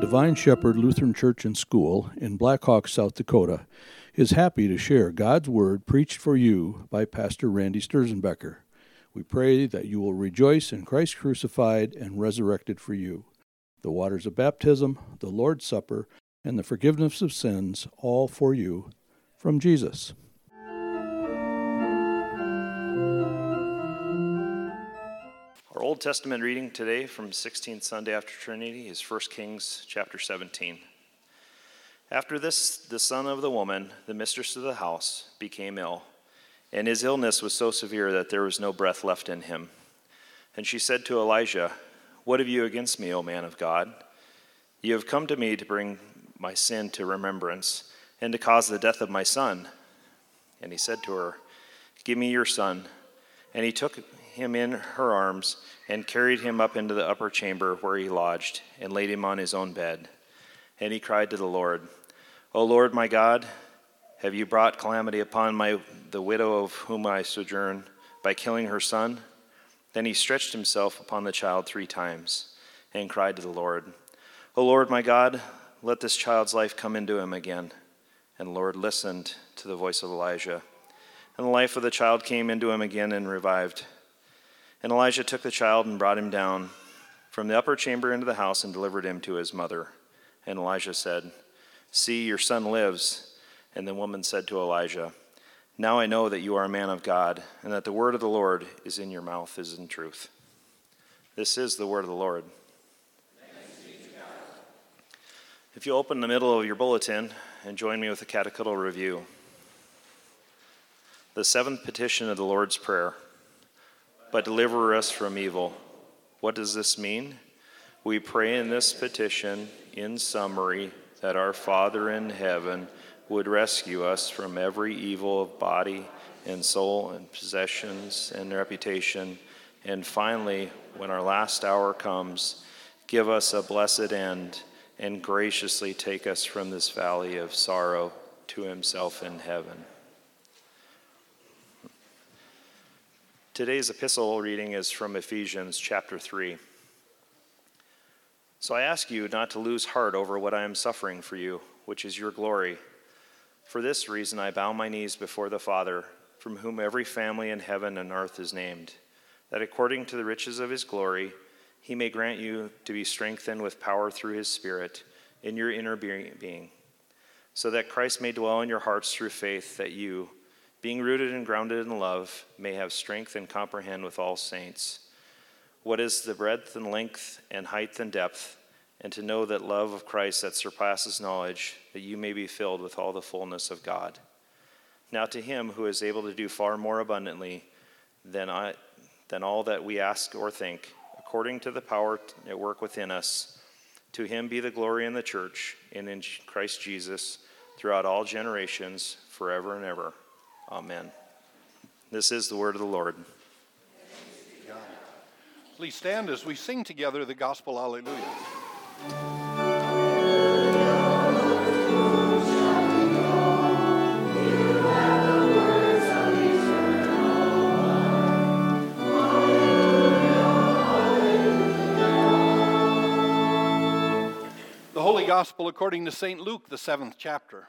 Divine Shepherd Lutheran Church and School in Black Hawk, South Dakota, is happy to share God's Word preached for you by Pastor Randy Sturzenbecker. We pray that you will rejoice in Christ crucified and resurrected for you. The waters of baptism, the Lord's Supper, and the forgiveness of sins, all for you from Jesus. Old Testament reading today from 16th Sunday after Trinity is 1 Kings chapter 17. After this, the son of the woman, the mistress of the house, became ill, and his illness was so severe that there was no breath left in him. And she said to Elijah, What have you against me, O man of God? You have come to me to bring my sin to remembrance and to cause the death of my son. And he said to her, Give me your son. And he took him in her arms and carried him up into the upper chamber where he lodged and laid him on his own bed. And he cried to the Lord, O Lord my God, have you brought calamity upon my, the widow of whom I sojourn by killing her son? Then he stretched himself upon the child three times and cried to the Lord, O Lord my God, let this child's life come into him again. And the Lord listened to the voice of Elijah. And the life of the child came into him again and revived. And Elijah took the child and brought him down from the upper chamber into the house and delivered him to his mother. And Elijah said, See, your son lives. And the woman said to Elijah, Now I know that you are a man of God, and that the word of the Lord is in your mouth, is in truth. This is the word of the Lord. If you open the middle of your bulletin and join me with a catechetical review, the seventh petition of the Lord's Prayer but deliver us from evil. What does this mean? We pray in this petition, in summary, that our Father in heaven would rescue us from every evil of body and soul and possessions and reputation. And finally, when our last hour comes, give us a blessed end and graciously take us from this valley of sorrow to Himself in heaven. Today's epistle reading is from Ephesians chapter 3. So I ask you not to lose heart over what I am suffering for you, which is your glory. For this reason I bow my knees before the Father, from whom every family in heaven and earth is named, that according to the riches of his glory, he may grant you to be strengthened with power through his Spirit in your inner being, so that Christ may dwell in your hearts through faith, that you, being rooted and grounded in love, may have strength and comprehend with all saints what is the breadth and length and height and depth, and to know that love of Christ that surpasses knowledge, that you may be filled with all the fullness of God. Now to him who is able to do far more abundantly than, I, than all that we ask or think, according to the power at work within us, to him be the glory in the church and in Christ Jesus throughout all generations, forever and ever. Amen. This is the word of the Lord. Please stand as we sing together the gospel Alleluia. The Holy Gospel according to St. Luke, the seventh chapter.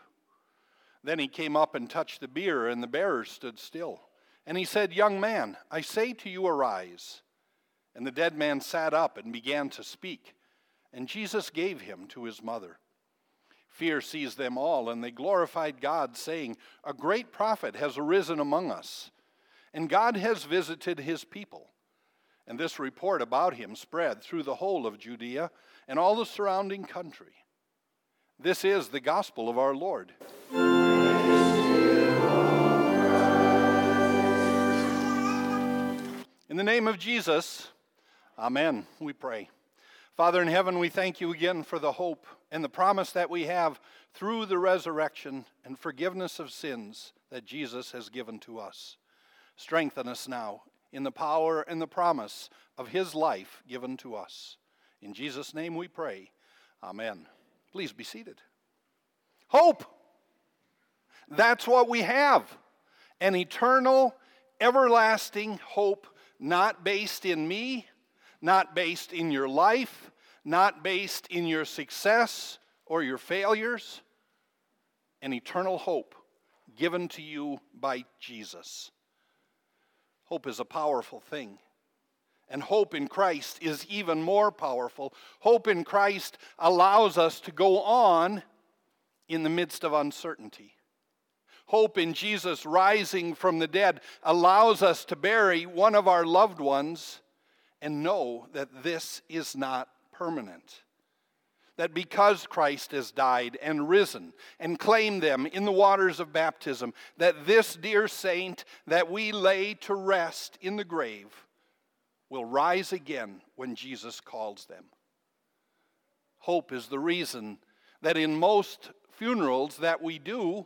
Then he came up and touched the bier, and the bearers stood still. And he said, Young man, I say to you, arise. And the dead man sat up and began to speak. And Jesus gave him to his mother. Fear seized them all, and they glorified God, saying, A great prophet has arisen among us, and God has visited his people. And this report about him spread through the whole of Judea and all the surrounding country. This is the gospel of our Lord. In the name of Jesus, Amen, we pray. Father in heaven, we thank you again for the hope and the promise that we have through the resurrection and forgiveness of sins that Jesus has given to us. Strengthen us now in the power and the promise of his life given to us. In Jesus' name we pray. Amen. Please be seated. Hope. That's what we have an eternal, everlasting hope, not based in me, not based in your life, not based in your success or your failures, an eternal hope given to you by Jesus. Hope is a powerful thing. And hope in Christ is even more powerful. Hope in Christ allows us to go on in the midst of uncertainty. Hope in Jesus rising from the dead allows us to bury one of our loved ones and know that this is not permanent. That because Christ has died and risen and claimed them in the waters of baptism, that this dear saint that we lay to rest in the grave will rise again when Jesus calls them. Hope is the reason that in most funerals that we do,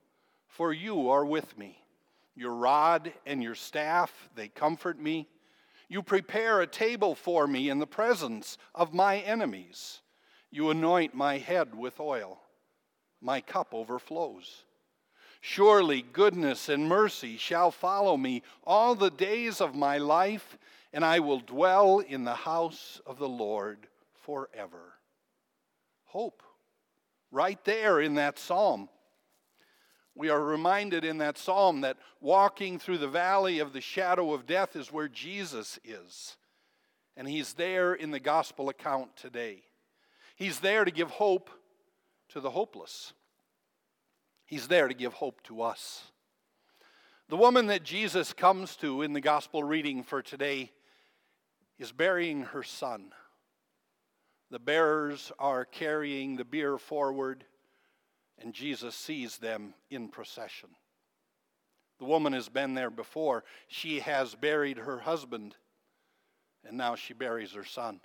for you are with me. Your rod and your staff, they comfort me. You prepare a table for me in the presence of my enemies. You anoint my head with oil. My cup overflows. Surely goodness and mercy shall follow me all the days of my life, and I will dwell in the house of the Lord forever. Hope, right there in that psalm. We are reminded in that psalm that walking through the valley of the shadow of death is where Jesus is. And he's there in the gospel account today. He's there to give hope to the hopeless. He's there to give hope to us. The woman that Jesus comes to in the gospel reading for today is burying her son. The bearers are carrying the bier forward and Jesus sees them in procession. The woman has been there before. She has buried her husband, and now she buries her son.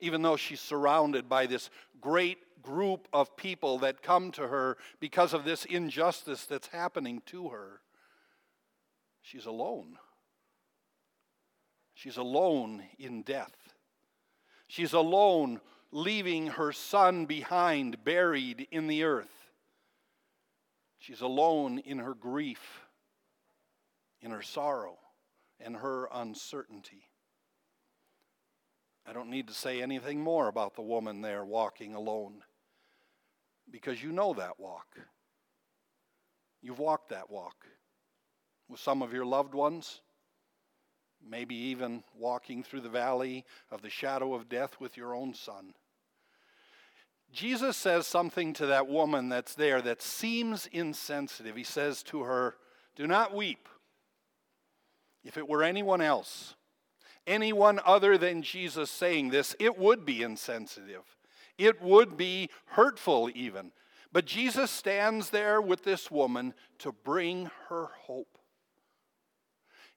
Even though she's surrounded by this great group of people that come to her because of this injustice that's happening to her, she's alone. She's alone in death. She's alone leaving her son behind, buried in the earth. She's alone in her grief, in her sorrow, and her uncertainty. I don't need to say anything more about the woman there walking alone because you know that walk. You've walked that walk with some of your loved ones maybe even walking through the valley of the shadow of death with your own son. Jesus says something to that woman that's there that seems insensitive. He says to her, Do not weep. If it were anyone else, anyone other than Jesus saying this, it would be insensitive. It would be hurtful, even. But Jesus stands there with this woman to bring her hope.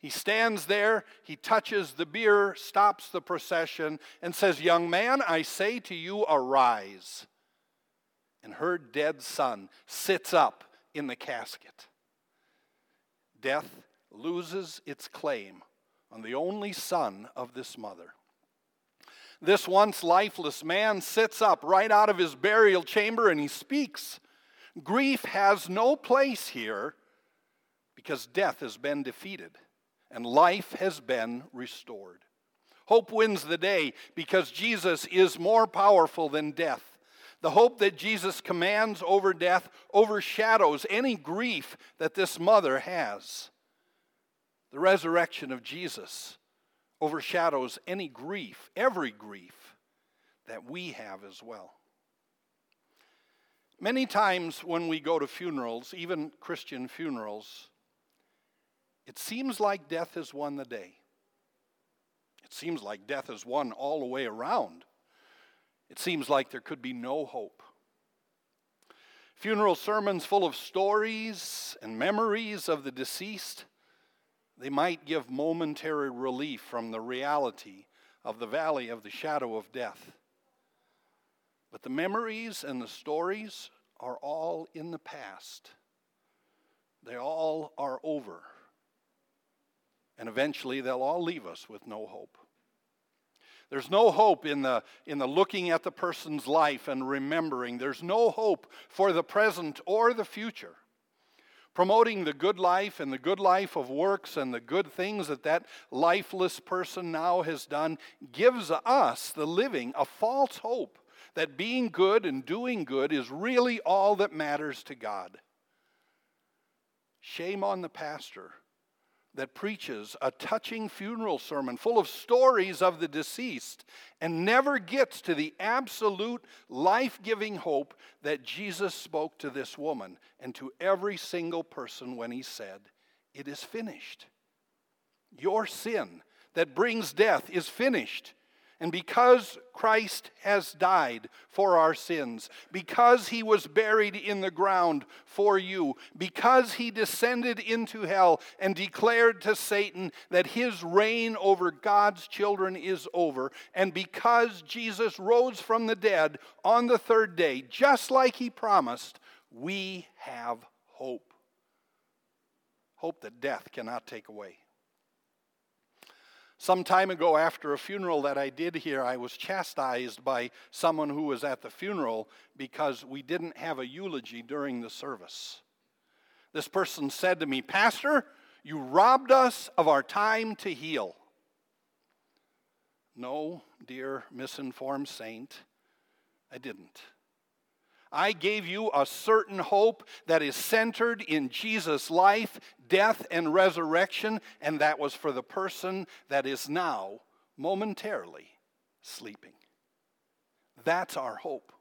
He stands there, he touches the bier, stops the procession, and says, Young man, I say to you, arise. And her dead son sits up in the casket. Death loses its claim on the only son of this mother. This once lifeless man sits up right out of his burial chamber and he speaks. Grief has no place here because death has been defeated and life has been restored. Hope wins the day because Jesus is more powerful than death. The hope that Jesus commands over death overshadows any grief that this mother has. The resurrection of Jesus overshadows any grief, every grief that we have as well. Many times when we go to funerals, even Christian funerals, it seems like death has won the day. It seems like death has won all the way around. It seems like there could be no hope. Funeral sermons full of stories and memories of the deceased, they might give momentary relief from the reality of the valley of the shadow of death. But the memories and the stories are all in the past. They all are over. And eventually they'll all leave us with no hope. There's no hope in the, in the looking at the person's life and remembering. There's no hope for the present or the future. Promoting the good life and the good life of works and the good things that that lifeless person now has done gives us, the living, a false hope that being good and doing good is really all that matters to God. Shame on the pastor that preaches a touching funeral sermon full of stories of the deceased and never gets to the absolute life giving hope that Jesus spoke to this woman and to every single person when he said, It is finished. Your sin that brings death is finished. And because Christ has died for our sins, because he was buried in the ground for you, because he descended into hell and declared to Satan that his reign over God's children is over, and because Jesus rose from the dead on the third day, just like he promised, we have hope. Hope that death cannot take away. Some time ago, after a funeral that I did here, I was chastised by someone who was at the funeral because we didn't have a eulogy during the service. This person said to me, Pastor, you robbed us of our time to heal. No, dear misinformed saint, I didn't. I gave you a certain hope that is centered in Jesus' life, death, and resurrection, and that was for the person that is now momentarily sleeping. That's our hope.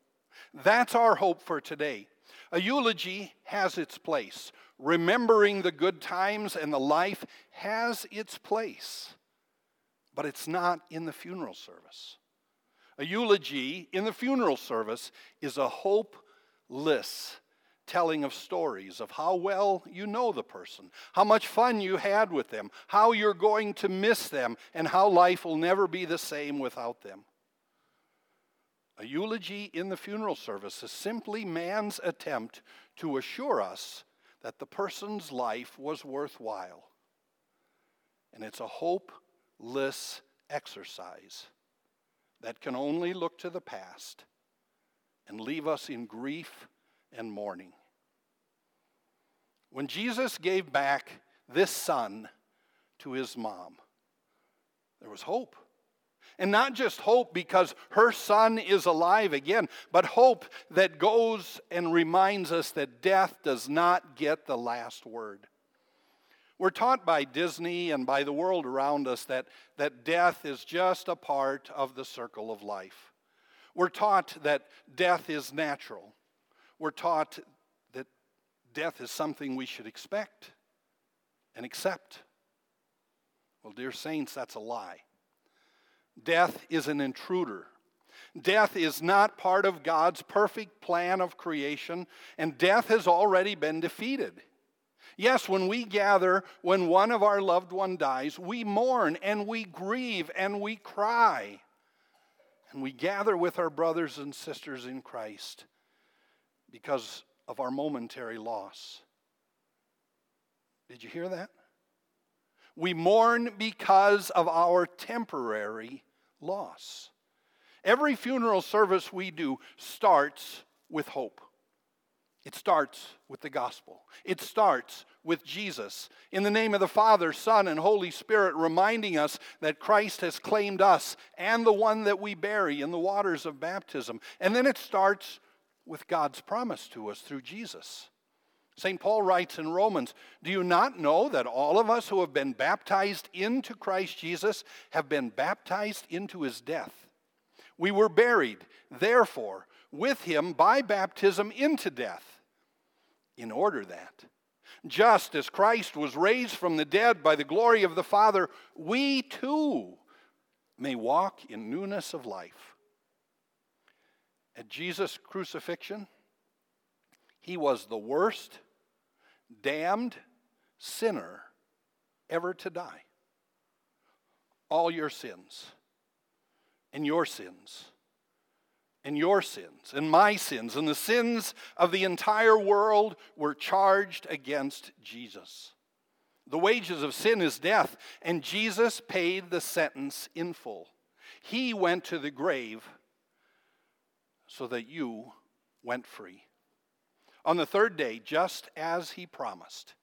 That's our hope for today. A eulogy has its place. Remembering the good times and the life has its place, but it's not in the funeral service. A eulogy in the funeral service is a hopeless telling of stories of how well you know the person, how much fun you had with them, how you're going to miss them, and how life will never be the same without them. A eulogy in the funeral service is simply man's attempt to assure us that the person's life was worthwhile. And it's a hopeless exercise that can only look to the past and leave us in grief and mourning. When Jesus gave back this son to his mom, there was hope. And not just hope because her son is alive again, but hope that goes and reminds us that death does not get the last word. We're taught by Disney and by the world around us that, that death is just a part of the circle of life. We're taught that death is natural. We're taught that death is something we should expect and accept. Well, dear saints, that's a lie. Death is an intruder. Death is not part of God's perfect plan of creation, and death has already been defeated. Yes, when we gather, when one of our loved one dies, we mourn and we grieve and we cry. And we gather with our brothers and sisters in Christ because of our momentary loss. Did you hear that? We mourn because of our temporary loss. Every funeral service we do starts with hope. It starts with the gospel. It starts with Jesus. In the name of the Father, Son, and Holy Spirit, reminding us that Christ has claimed us and the one that we bury in the waters of baptism. And then it starts with God's promise to us through Jesus. St. Paul writes in Romans Do you not know that all of us who have been baptized into Christ Jesus have been baptized into his death? We were buried, therefore, with him by baptism into death, in order that, just as Christ was raised from the dead by the glory of the Father, we too may walk in newness of life. At Jesus' crucifixion, he was the worst, damned sinner ever to die. All your sins, and your sins, and your sins, and my sins, and the sins of the entire world were charged against Jesus. The wages of sin is death, and Jesus paid the sentence in full. He went to the grave so that you went free. On the third day, just as he promised,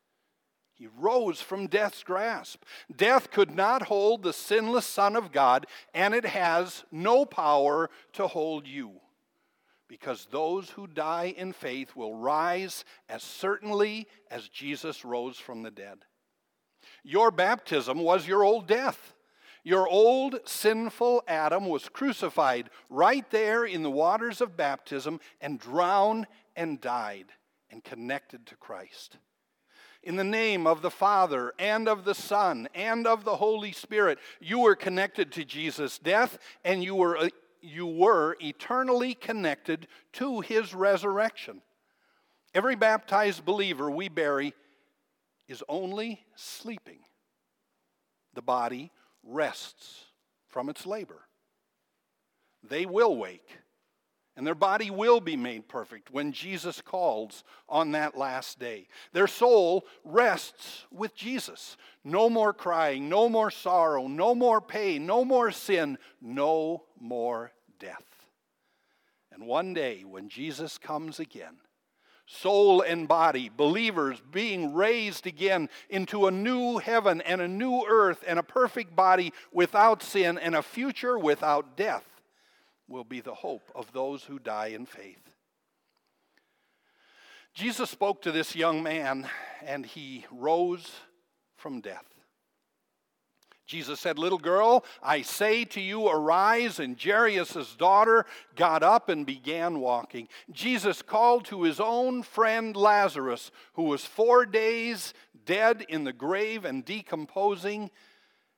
he rose from death's grasp. Death could not hold the sinless Son of God, and it has no power to hold you. Because those who die in faith will rise as certainly as Jesus rose from the dead. Your baptism was your old death. Your old sinful Adam was crucified right there in the waters of baptism and drowned and died and connected to Christ. In the name of the Father and of the Son and of the Holy Spirit, you were connected to Jesus' death and you were, uh, you were eternally connected to his resurrection. Every baptized believer we bury is only sleeping. The body rests from its labor. They will wake, and their body will be made perfect when Jesus calls on that last day. Their soul rests with Jesus. No more crying, no more sorrow, no more pain, no more sin, no more death. And one day, when Jesus comes again, soul and body, believers being raised again into a new heaven and a new earth and a perfect body without sin and a future without death, will be the hope of those who die in faith. Jesus spoke to this young man and he rose from death. Jesus said, Little girl, I say to you, arise. And Jairus' daughter got up and began walking. Jesus called to his own friend Lazarus, who was four days dead in the grave and decomposing.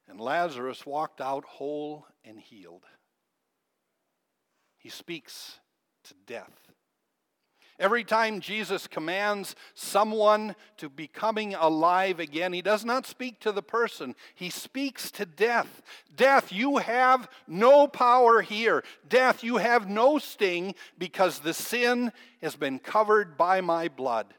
And Lazarus walked out whole and healed. He speaks to death. Every time Jesus commands someone to be coming alive again, he does not speak to the person, he speaks to death. Death, you have no power here. Death, you have no sting because the sin has been covered by my blood.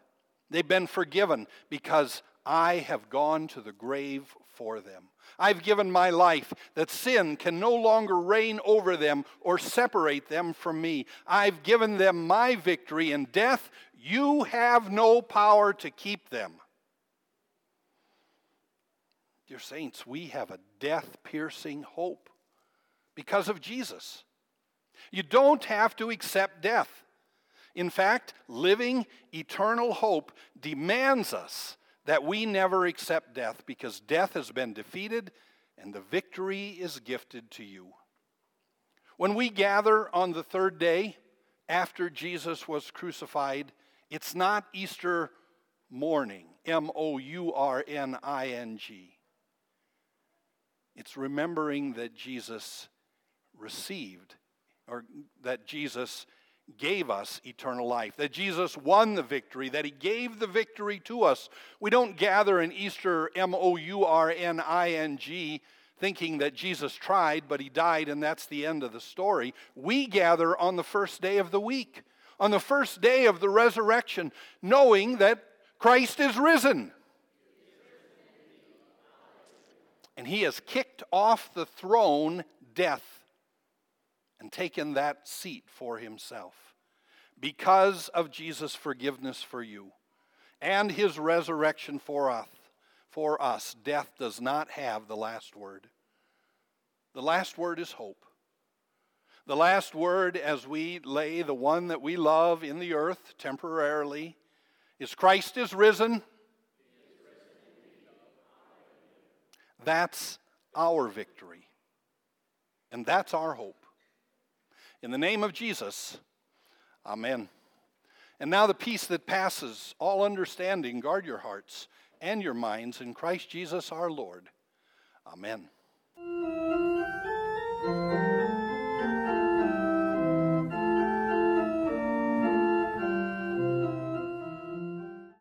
They've been forgiven because I have gone to the grave for them. I've given my life that sin can no longer reign over them or separate them from me. I've given them my victory in death. You have no power to keep them. Dear saints, we have a death piercing hope because of Jesus. You don't have to accept death. In fact, living eternal hope demands us that we never accept death because death has been defeated and the victory is gifted to you. When we gather on the third day after Jesus was crucified, it's not Easter mourning, M O U R N I N G. It's remembering that Jesus received, or that Jesus gave us eternal life, that Jesus won the victory, that he gave the victory to us. We don't gather in Easter, M O U R N I N G, thinking that Jesus tried, but he died, and that's the end of the story. We gather on the first day of the week, on the first day of the resurrection, knowing that Christ is risen. And he has kicked off the throne, death and taken that seat for himself because of Jesus' forgiveness for you and his resurrection for us. For us, death does not have the last word. The last word is hope. The last word, as we lay the one that we love in the earth temporarily, is Christ is risen. That's our victory. And that's our hope. In the name of Jesus, amen. And now the peace that passes all understanding, guard your hearts and your minds in Christ Jesus our Lord. Amen.